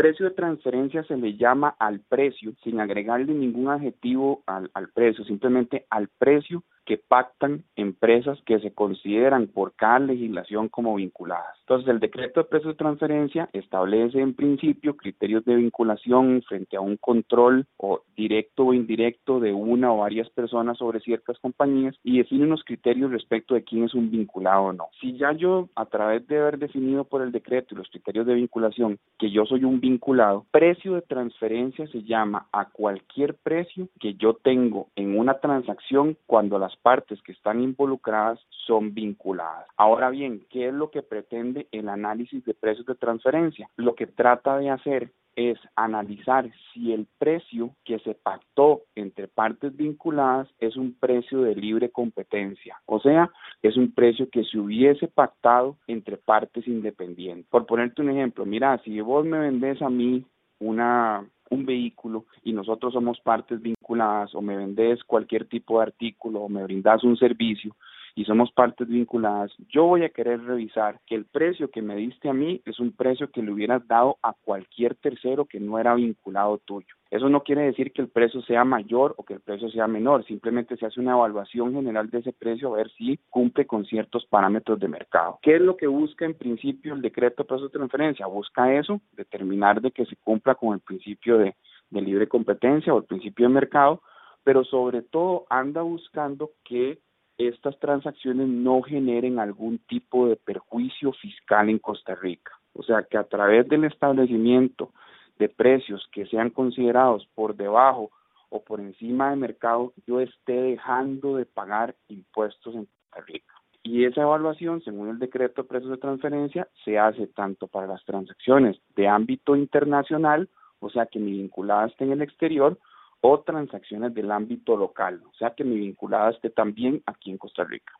precio de transferencia se le llama al precio sin agregarle ningún adjetivo al, al precio, simplemente al precio que pactan empresas que se consideran por cada legislación como vinculadas. Entonces, el decreto de precios de transferencia establece en principio criterios de vinculación frente a un control o directo o indirecto de una o varias personas sobre ciertas compañías y define unos criterios respecto de quién es un vinculado o no. Si ya yo, a través de haber definido por el decreto y los criterios de vinculación que yo soy un vinculado, precio de transferencia se llama a cualquier precio que yo tengo en una transacción cuando partes que están involucradas son vinculadas. Ahora bien, ¿qué es lo que pretende el análisis de precios de transferencia? Lo que trata de hacer es analizar si el precio que se pactó entre partes vinculadas es un precio de libre competencia, o sea, es un precio que se hubiese pactado entre partes independientes. Por ponerte un ejemplo, mira, si vos me vendés a mí una un vehículo y nosotros somos partes vinculadas o me vendes cualquier tipo de artículo o me brindas un servicio y somos partes vinculadas, yo voy a querer revisar que el precio que me diste a mí es un precio que le hubieras dado a cualquier tercero que no era vinculado tuyo. Eso no quiere decir que el precio sea mayor o que el precio sea menor, simplemente se hace una evaluación general de ese precio a ver si cumple con ciertos parámetros de mercado. ¿Qué es lo que busca en principio el decreto de precio de transferencia? Busca eso, determinar de que se cumpla con el principio de, de libre competencia o el principio de mercado, pero sobre todo anda buscando que estas transacciones no generen algún tipo de perjuicio fiscal en Costa Rica. O sea, que a través del establecimiento de precios que sean considerados por debajo o por encima del mercado, yo esté dejando de pagar impuestos en Costa Rica. Y esa evaluación, según el decreto de precios de transferencia, se hace tanto para las transacciones de ámbito internacional, o sea, que mi vinculada esté en el exterior, o transacciones del ámbito local, o sea que mi vinculada esté también aquí en Costa Rica.